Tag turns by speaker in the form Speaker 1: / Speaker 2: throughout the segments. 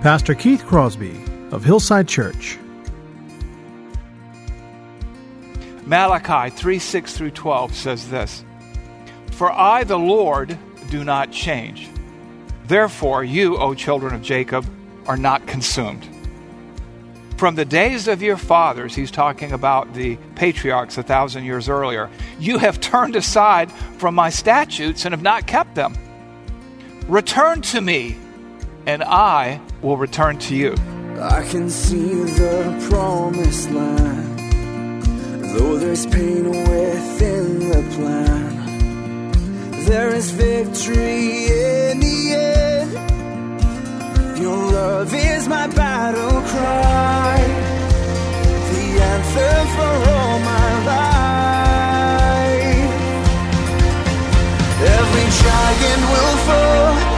Speaker 1: Pastor Keith Crosby of Hillside Church.
Speaker 2: Malachi 3 6 through 12 says this For I, the Lord, do not change. Therefore, you, O children of Jacob, are not consumed. From the days of your fathers, he's talking about the patriarchs a thousand years earlier, you have turned aside from my statutes and have not kept them. Return to me, and I will return to you.
Speaker 3: I can see the promised land, though there's pain within the plan. There is victory in the end. Your love is my battle cry, the anthem for all my life. Every giant will fall,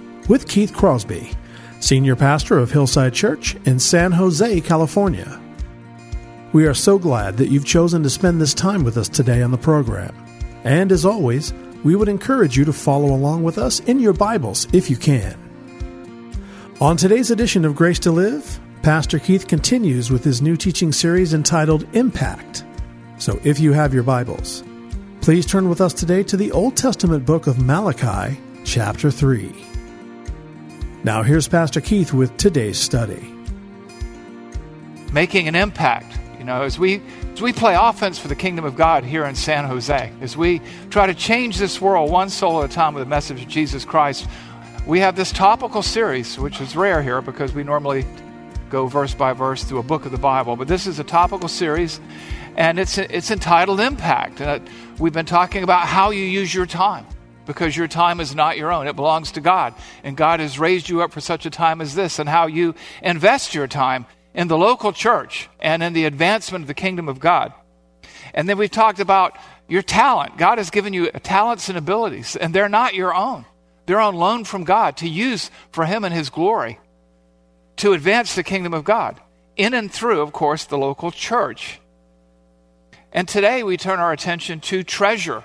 Speaker 1: with Keith Crosby, Senior Pastor of Hillside Church in San Jose, California. We are so glad that you've chosen to spend this time with us today on the program. And as always, we would encourage you to follow along with us in your Bibles if you can. On today's edition of Grace to Live, Pastor Keith continues with his new teaching series entitled Impact. So if you have your Bibles, please turn with us today to the Old Testament book of Malachi, chapter 3. Now here's Pastor Keith with today's study.
Speaker 2: making an impact. You know, as we as we play offense for the kingdom of God here in San Jose, as we try to change this world one soul at a time with the message of Jesus Christ, we have this topical series, which is rare here because we normally go verse by verse through a book of the Bible. But this is a topical series, and it's it's entitled Impact. And we've been talking about how you use your time because your time is not your own. It belongs to God. And God has raised you up for such a time as this, and how you invest your time in the local church and in the advancement of the kingdom of God. And then we've talked about your talent. God has given you talents and abilities, and they're not your own. They're on loan from God to use for Him and His glory to advance the kingdom of God in and through, of course, the local church. And today we turn our attention to treasure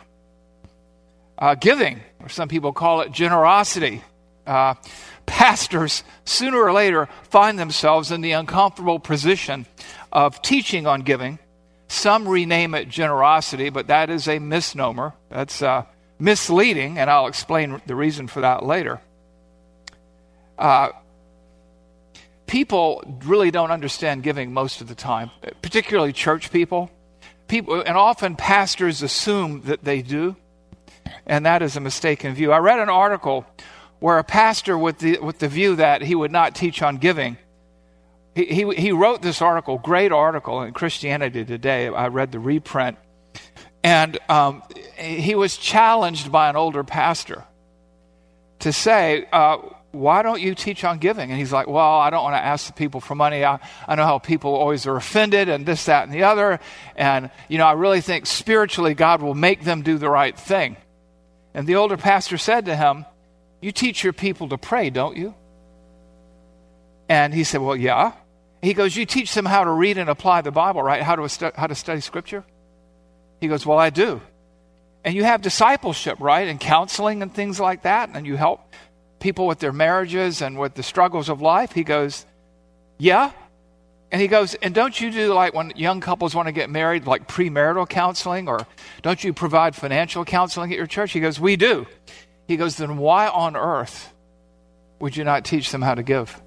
Speaker 2: uh, giving, or some people call it generosity. Uh, pastors, sooner or later, find themselves in the uncomfortable position of teaching on giving. Some rename it generosity, but that is a misnomer. That's uh, misleading, and I'll explain the reason for that later. Uh, people really don't understand giving most of the time, particularly church people. People, and often pastors assume that they do and that is a mistaken view. I read an article where a pastor, with the, with the view that he would not teach on giving, he, he, he wrote this article, great article in Christianity Today. I read the reprint. And um, he was challenged by an older pastor to say, uh, Why don't you teach on giving? And he's like, Well, I don't want to ask the people for money. I, I know how people always are offended and this, that, and the other. And, you know, I really think spiritually God will make them do the right thing. And the older pastor said to him, You teach your people to pray, don't you? And he said, Well, yeah. He goes, You teach them how to read and apply the Bible, right? How to, how to study Scripture? He goes, Well, I do. And you have discipleship, right? And counseling and things like that. And you help people with their marriages and with the struggles of life. He goes, Yeah. And he goes, And don't you do like when young couples want to get married, like premarital counseling? Or don't you provide financial counseling at your church? He goes, We do. He goes, Then why on earth would you not teach them how to give?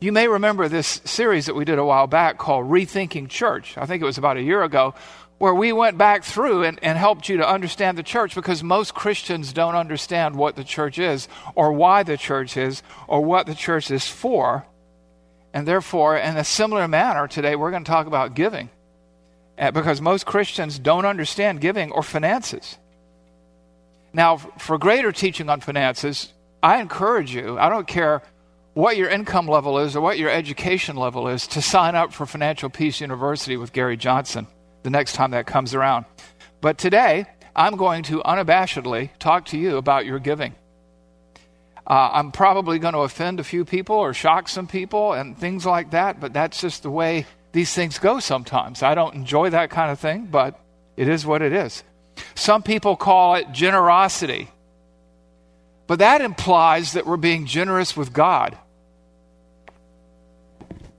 Speaker 2: You may remember this series that we did a while back called Rethinking Church. I think it was about a year ago, where we went back through and, and helped you to understand the church because most Christians don't understand what the church is or why the church is or what the church is for. And therefore, in a similar manner, today we're going to talk about giving uh, because most Christians don't understand giving or finances. Now, for greater teaching on finances, I encourage you, I don't care what your income level is or what your education level is, to sign up for Financial Peace University with Gary Johnson the next time that comes around. But today, I'm going to unabashedly talk to you about your giving. Uh, I'm probably going to offend a few people or shock some people and things like that, but that's just the way these things go sometimes. I don't enjoy that kind of thing, but it is what it is. Some people call it generosity, but that implies that we're being generous with God.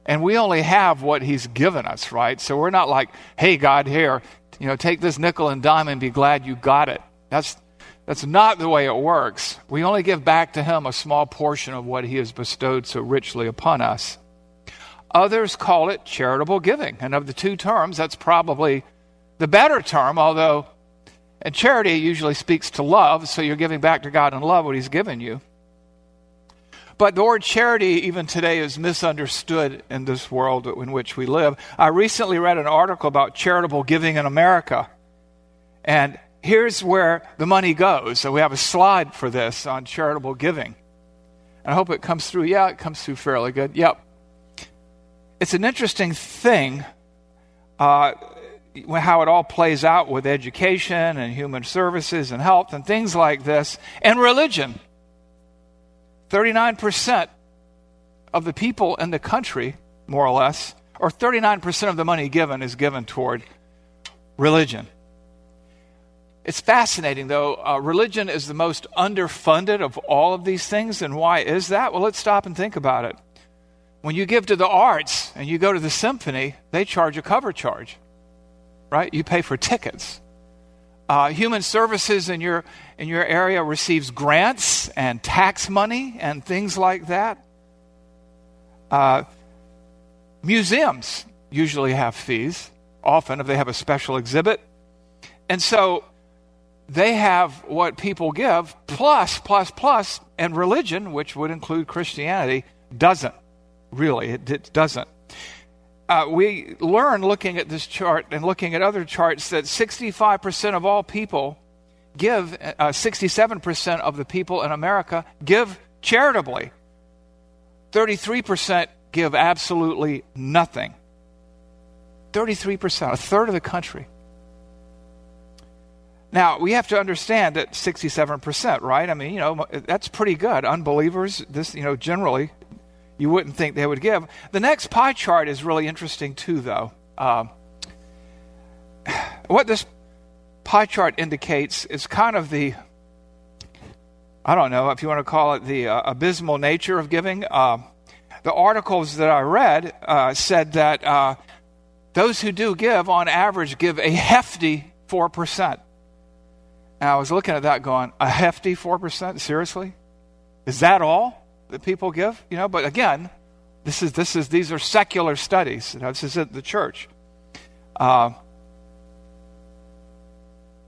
Speaker 2: And we only have what He's given us, right? So we're not like, hey, God, here, you know, take this nickel and dime and be glad you got it. That's, that's not the way it works. We only give back to Him a small portion of what He has bestowed so richly upon us. Others call it charitable giving. And of the two terms, that's probably the better term, although and charity usually speaks to love, so you're giving back to God in love what He's given you. But the word charity, even today, is misunderstood in this world in which we live. I recently read an article about charitable giving in America. And here's where the money goes. So we have a slide for this on charitable giving. And I hope it comes through. Yeah, it comes through fairly good. Yep. It's an interesting thing uh, how it all plays out with education and human services and health and things like this and religion. 39% of the people in the country, more or less, or 39% of the money given is given toward religion. It's fascinating, though. Uh, religion is the most underfunded of all of these things. And why is that? Well, let's stop and think about it. When you give to the arts and you go to the symphony, they charge a cover charge, right? You pay for tickets. Uh, human services in your in your area receives grants and tax money and things like that. Uh, museums usually have fees, often if they have a special exhibit, and so they have what people give plus plus plus, and religion, which would include Christianity, doesn't really. It, it doesn't uh, we learn looking at this chart and looking at other charts that 65% of all people give, uh, 67% of the people in America give charitably. 33% give absolutely nothing. 33%, a third of the country. Now, we have to understand that 67%, right? I mean, you know, that's pretty good. Unbelievers, this, you know, generally you wouldn't think they would give. The next pie chart is really interesting, too, though. Um, what this pie chart indicates is kind of the, I don't know if you want to call it the uh, abysmal nature of giving. Uh, the articles that I read uh, said that uh, those who do give, on average, give a hefty 4%. And I was looking at that going, a hefty 4%? Seriously? Is that all? that people give, you know, but again, this is this is these are secular studies. You know, this is at the church. Uh,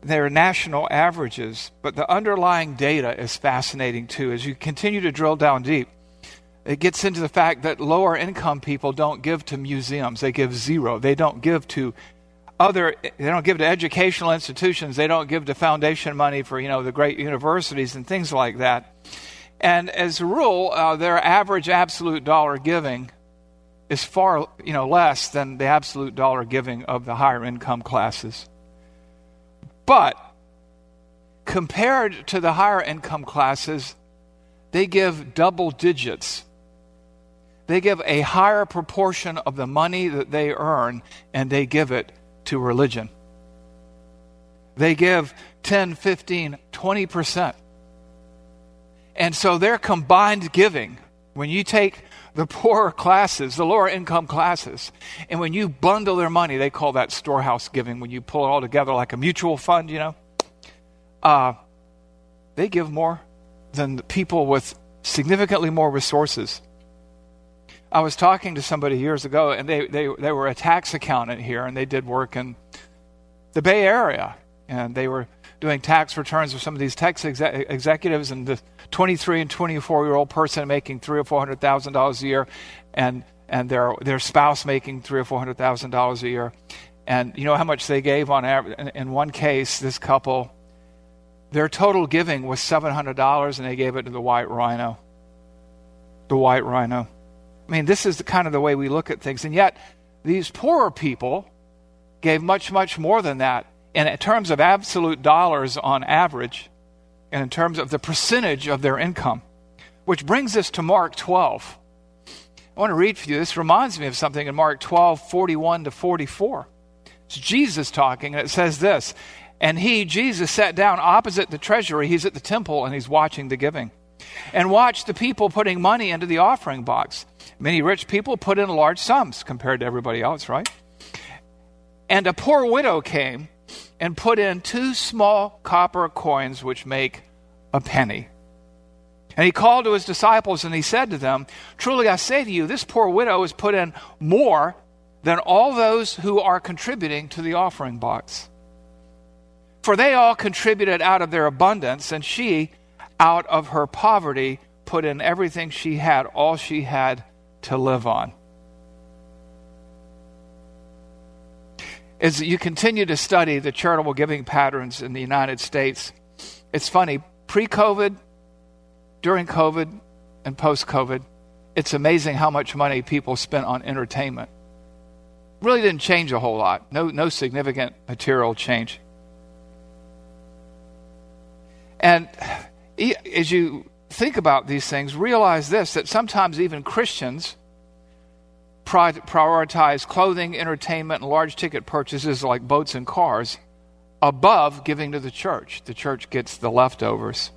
Speaker 2: they're national averages, but the underlying data is fascinating too. As you continue to drill down deep, it gets into the fact that lower income people don't give to museums; they give zero. They don't give to other. They don't give to educational institutions. They don't give to foundation money for you know the great universities and things like that. And as a rule, uh, their average absolute dollar giving is far you know, less than the absolute dollar giving of the higher income classes. But compared to the higher income classes, they give double digits. They give a higher proportion of the money that they earn and they give it to religion. They give 10, 15, 20%. And so their combined giving, when you take the poorer classes, the lower income classes, and when you bundle their money, they call that storehouse giving, when you pull it all together like a mutual fund, you know, uh, they give more than the people with significantly more resources. I was talking to somebody years ago, and they, they, they were a tax accountant here, and they did work in the Bay Area. And they were doing tax returns for some of these tax exe- executives, and the 23 and 24 year old person making three or four hundred thousand dollars a year, and and their their spouse making three or four hundred thousand dollars a year. And you know how much they gave on average? In one case, this couple, their total giving was $700 and they gave it to the white rhino. The white rhino. I mean, this is the kind of the way we look at things. And yet, these poorer people gave much, much more than that. And in terms of absolute dollars on average, and in terms of the percentage of their income, which brings us to Mark 12. I want to read for you. This reminds me of something in Mark 12, 41 to 44. It's Jesus talking, and it says this And he, Jesus, sat down opposite the treasury. He's at the temple and he's watching the giving. And watched the people putting money into the offering box. Many rich people put in large sums compared to everybody else, right? And a poor widow came and put in two small copper coins, which make a penny. And he called to his disciples and he said to them, Truly I say to you, this poor widow has put in more than all those who are contributing to the offering box. For they all contributed out of their abundance, and she, out of her poverty, put in everything she had, all she had to live on. As you continue to study the charitable giving patterns in the United States, it's funny, pre COVID, during COVID, and post COVID, it's amazing how much money people spent on entertainment really didn't change a whole lot. No, no significant material change. And as you think about these things, realize this that sometimes even Christians prioritize clothing, entertainment, and large ticket purchases like boats and cars above giving to the church. The church gets the leftovers.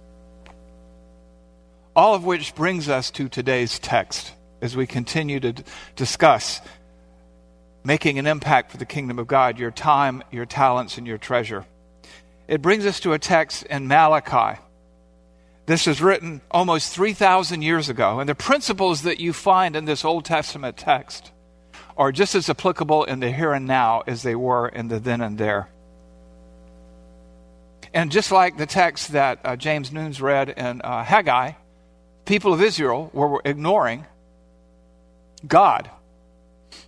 Speaker 2: All of which brings us to today's text as we continue to discuss making an impact for the kingdom of God, your time, your talents, and your treasure. It brings us to a text in Malachi. This is written almost 3,000 years ago, and the principles that you find in this Old Testament text are just as applicable in the here and now as they were in the then and there. And just like the text that uh, James Noons read in uh, Haggai, people of Israel were ignoring God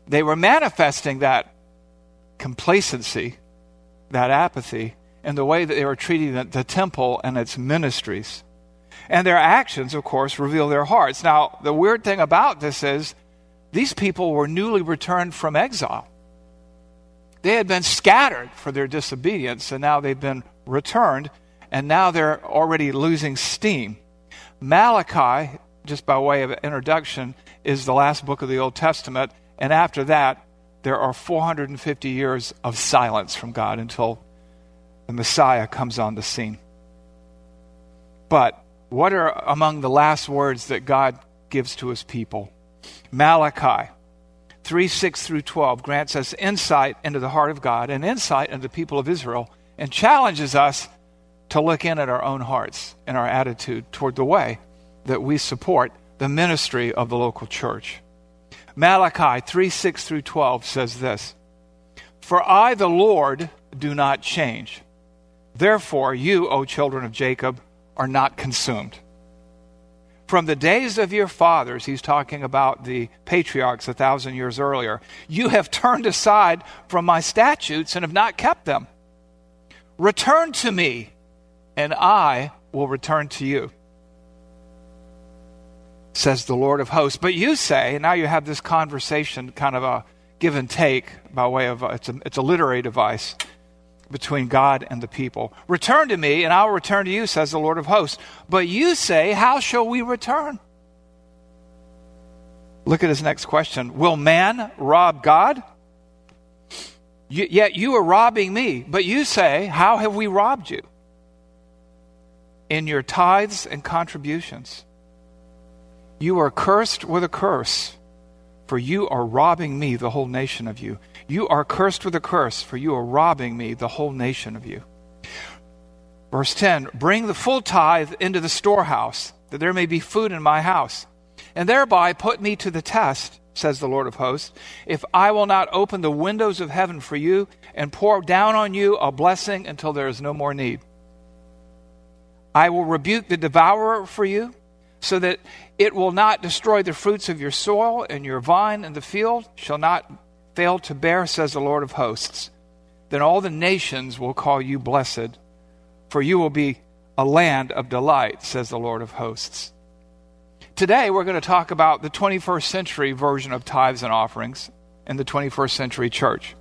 Speaker 2: they were manifesting that complacency, that apathy, in the way that they were treating the, the temple and its ministries. And their actions, of course, reveal their hearts. Now, the weird thing about this is these people were newly returned from exile. They had been scattered for their disobedience, and now they've been returned, and now they're already losing steam. Malachi, just by way of introduction, is the last book of the Old Testament, and after that, there are 450 years of silence from God until the Messiah comes on the scene. But what are among the last words that God gives to his people? Malachi 3 6 through 12 grants us insight into the heart of God and insight into the people of Israel and challenges us to look in at our own hearts and our attitude toward the way that we support the ministry of the local church. Malachi 3 6 through 12 says this For I, the Lord, do not change. Therefore, you, O children of Jacob, are not consumed. From the days of your fathers, he's talking about the patriarchs a thousand years earlier, you have turned aside from my statutes and have not kept them. Return to me, and I will return to you says the Lord of hosts. But you say, and now you have this conversation, kind of a give and take by way of a, it's, a, it's a literary device between God and the people. Return to me, and I will return to you, says the Lord of hosts. But you say, How shall we return? Look at his next question Will man rob God? You, yet you are robbing me. But you say, How have we robbed you? In your tithes and contributions. You are cursed with a curse, for you are robbing me, the whole nation of you. You are cursed with a curse, for you are robbing me, the whole nation of you. Verse 10 Bring the full tithe into the storehouse, that there may be food in my house, and thereby put me to the test, says the Lord of hosts, if I will not open the windows of heaven for you and pour down on you a blessing until there is no more need. I will rebuke the devourer for you, so that it will not destroy the fruits of your soil, and your vine in the field shall not fail to bear, says the Lord of hosts. Then all the nations will call you blessed, for you will be a land of delight, says the Lord of hosts. Today, we're going to talk about the 21st century version of tithes and offerings in the 21st century church.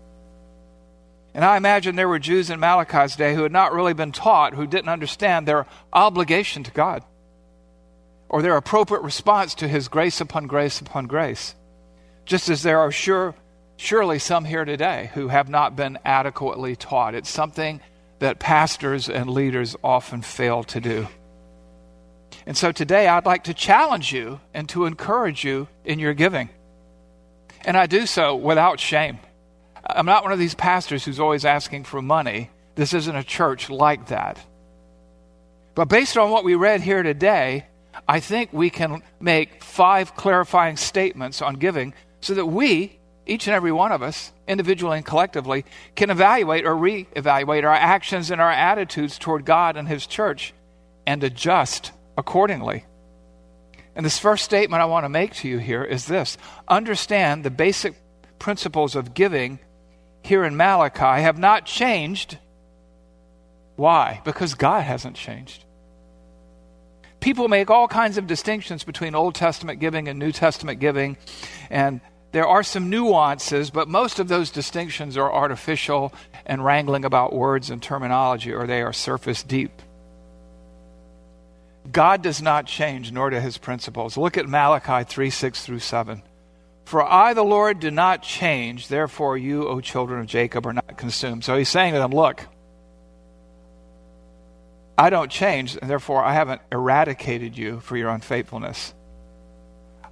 Speaker 2: And I imagine there were Jews in Malachi's day who had not really been taught, who didn't understand their obligation to God or their appropriate response to his grace upon grace upon grace. Just as there are sure, surely some here today who have not been adequately taught. It's something that pastors and leaders often fail to do. And so today I'd like to challenge you and to encourage you in your giving. And I do so without shame. I'm not one of these pastors who's always asking for money. This isn't a church like that. But based on what we read here today, I think we can make five clarifying statements on giving so that we, each and every one of us, individually and collectively, can evaluate or re evaluate our actions and our attitudes toward God and His church and adjust accordingly. And this first statement I want to make to you here is this understand the basic principles of giving here in Malachi have not changed. Why? Because God hasn't changed. People make all kinds of distinctions between Old Testament giving and New Testament giving, and there are some nuances, but most of those distinctions are artificial and wrangling about words and terminology, or they are surface deep. God does not change, nor do his principles. Look at Malachi 3 6 through 7. For I, the Lord, do not change, therefore you, O children of Jacob, are not consumed. So he's saying to them, Look, I don't change, and therefore I haven't eradicated you for your unfaithfulness.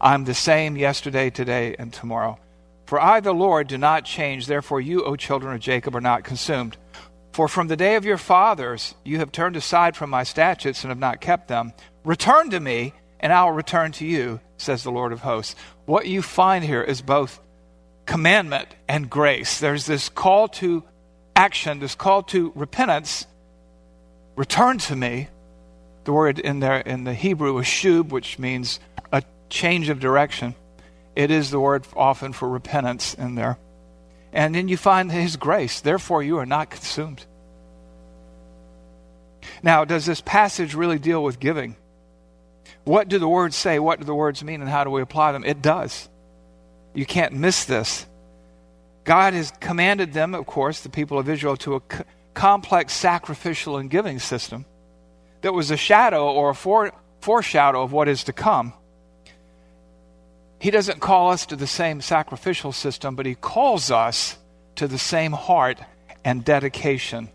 Speaker 2: I'm the same yesterday, today, and tomorrow. For I, the Lord, do not change, therefore you, O children of Jacob, are not consumed. For from the day of your fathers you have turned aside from my statutes and have not kept them. Return to me, and I will return to you, says the Lord of hosts. What you find here is both commandment and grace. There's this call to action, this call to repentance. Return to me. The word in there in the Hebrew is shub, which means a change of direction. It is the word often for repentance in there. And then you find his grace. Therefore, you are not consumed. Now, does this passage really deal with giving? What do the words say? What do the words mean? And how do we apply them? It does. You can't miss this. God has commanded them, of course, the people of Israel, to complex sacrificial and giving system that was a shadow or a fore- foreshadow of what is to come. He doesn't call us to the same sacrificial system, but He calls us to the same heart and dedication.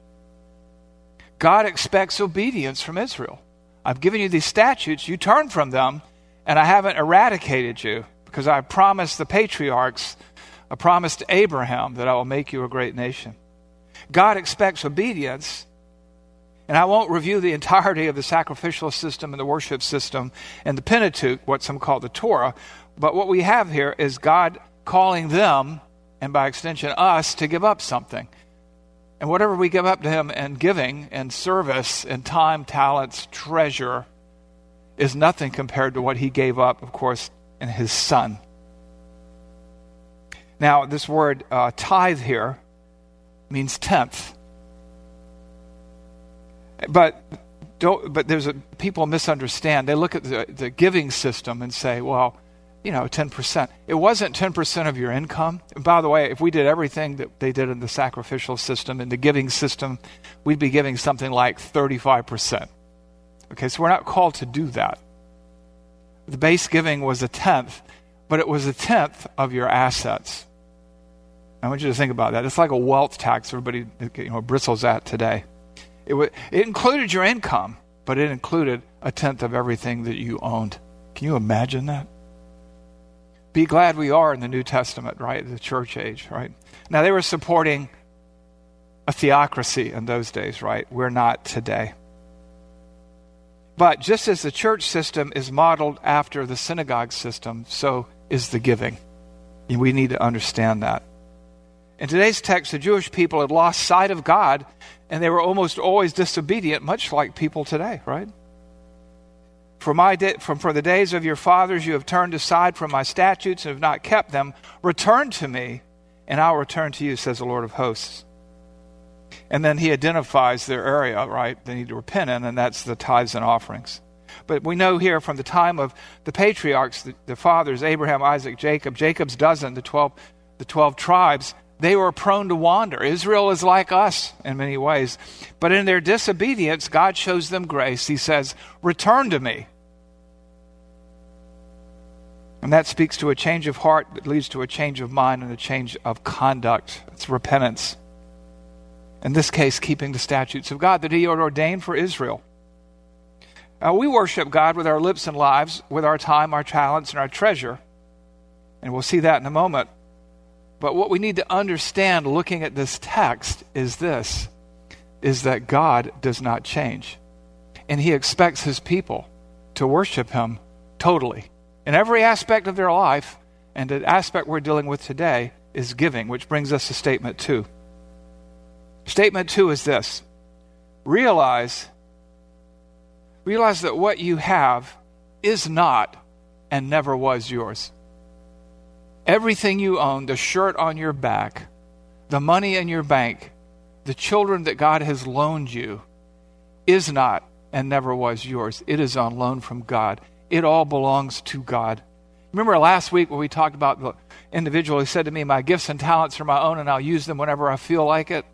Speaker 2: God expects obedience from Israel. I've given you these statutes, you turn from them, and I haven't eradicated you because I promised the patriarchs, I promised Abraham that I will make you a great nation. God expects obedience, and I won't review the entirety of the sacrificial system and the worship system and the Pentateuch, what some call the Torah, but what we have here is God calling them, and by extension us, to give up something. And whatever we give up to Him in giving and service and time, talents, treasure is nothing compared to what He gave up, of course, in His Son. Now, this word uh, tithe here means tenth. But but there's a people misunderstand. They look at the, the giving system and say, well, you know, 10%. It wasn't 10% of your income. And by the way, if we did everything that they did in the sacrificial system, in the giving system, we'd be giving something like 35%. Okay, so we're not called to do that. The base giving was a tenth, but it was a tenth of your assets. I want you to think about that. It's like a wealth tax everybody you know, bristles at today. It, w- it included your income, but it included a tenth of everything that you owned. Can you imagine that? be glad we are in the New Testament, right? The church age, right? Now, they were supporting a theocracy in those days, right? We're not today. But just as the church system is modeled after the synagogue system, so is the giving. And we need to understand that. In today's text, the Jewish people had lost sight of God and they were almost always disobedient, much like people today, right? For, my from, for the days of your fathers you have turned aside from my statutes and have not kept them. Return to me, and I'll return to you, says the Lord of hosts. And then he identifies their area, right? They need to repent in, and that's the tithes and offerings. But we know here from the time of the patriarchs, the, the fathers, Abraham, Isaac, Jacob, Jacob's dozen, the 12, the 12 tribes, they were prone to wander. Israel is like us in many ways. But in their disobedience, God shows them grace. He says, Return to me. And that speaks to a change of heart that leads to a change of mind and a change of conduct. It's repentance. In this case, keeping the statutes of God that He had ordained for Israel. Now, we worship God with our lips and lives, with our time, our talents, and our treasure. And we'll see that in a moment. But what we need to understand looking at this text is this is that God does not change. And he expects his people to worship him totally. In every aspect of their life, and the aspect we're dealing with today is giving, which brings us to statement two. Statement two is this realize realize that what you have is not and never was yours. Everything you own, the shirt on your back, the money in your bank, the children that God has loaned you, is not and never was yours. It is on loan from God. It all belongs to God. Remember last week when we talked about the individual who said to me, My gifts and talents are my own and I'll use them whenever I feel like it?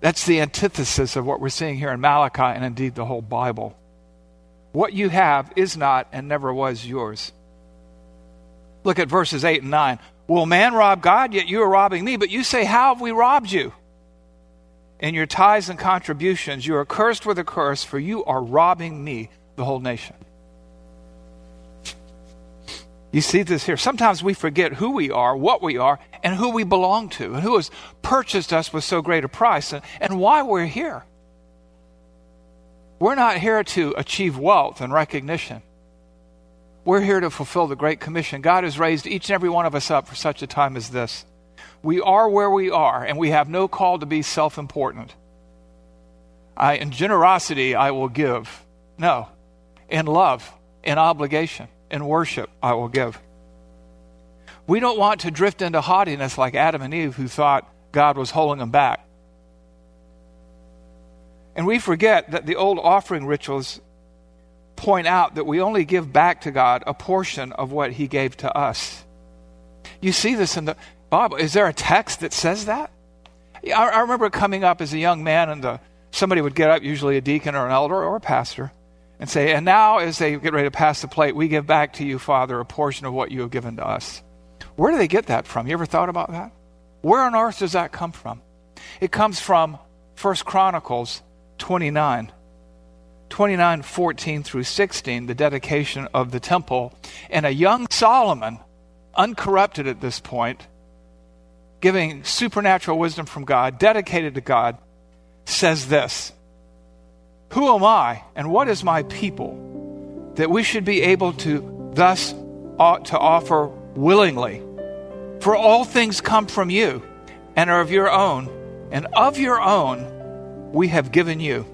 Speaker 2: That's the antithesis of what we're seeing here in Malachi and indeed the whole Bible. What you have is not and never was yours. Look at verses 8 and 9. Will man rob God? Yet you are robbing me. But you say, How have we robbed you? In your tithes and contributions, you are cursed with a curse, for you are robbing me, the whole nation. You see this here. Sometimes we forget who we are, what we are, and who we belong to, and who has purchased us with so great a price, and, and why we're here. We're not here to achieve wealth and recognition. We're here to fulfill the Great Commission. God has raised each and every one of us up for such a time as this. We are where we are, and we have no call to be self important. in generosity, I will give. No. In love, in obligation, in worship, I will give. We don't want to drift into haughtiness like Adam and Eve, who thought God was holding them back. And we forget that the old offering rituals point out that we only give back to God a portion of what He gave to us. You see this in the Bible. Is there a text that says that? I, I remember coming up as a young man, and the, somebody would get up, usually a deacon or an elder or a pastor, and say, And now, as they get ready to pass the plate, we give back to you, Father, a portion of what you have given to us. Where do they get that from? You ever thought about that? Where on earth does that come from? It comes from First Chronicles 29. 29 14 through 16, the dedication of the temple. And a young Solomon, uncorrupted at this point, giving supernatural wisdom from God, dedicated to God, says this Who am I and what is my people that we should be able to thus ought to offer willingly? For all things come from you and are of your own, and of your own we have given you.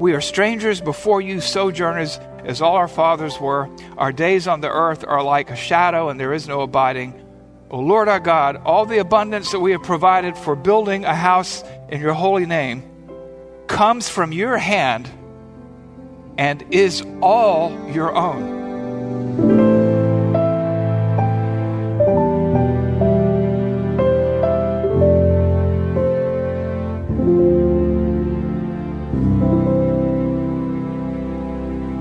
Speaker 2: We are strangers before you, sojourners, as all our fathers were. Our days on the earth are like a shadow, and there is no abiding. O Lord our God, all the abundance that we have provided for building a house in your holy name comes from your hand and is all your own.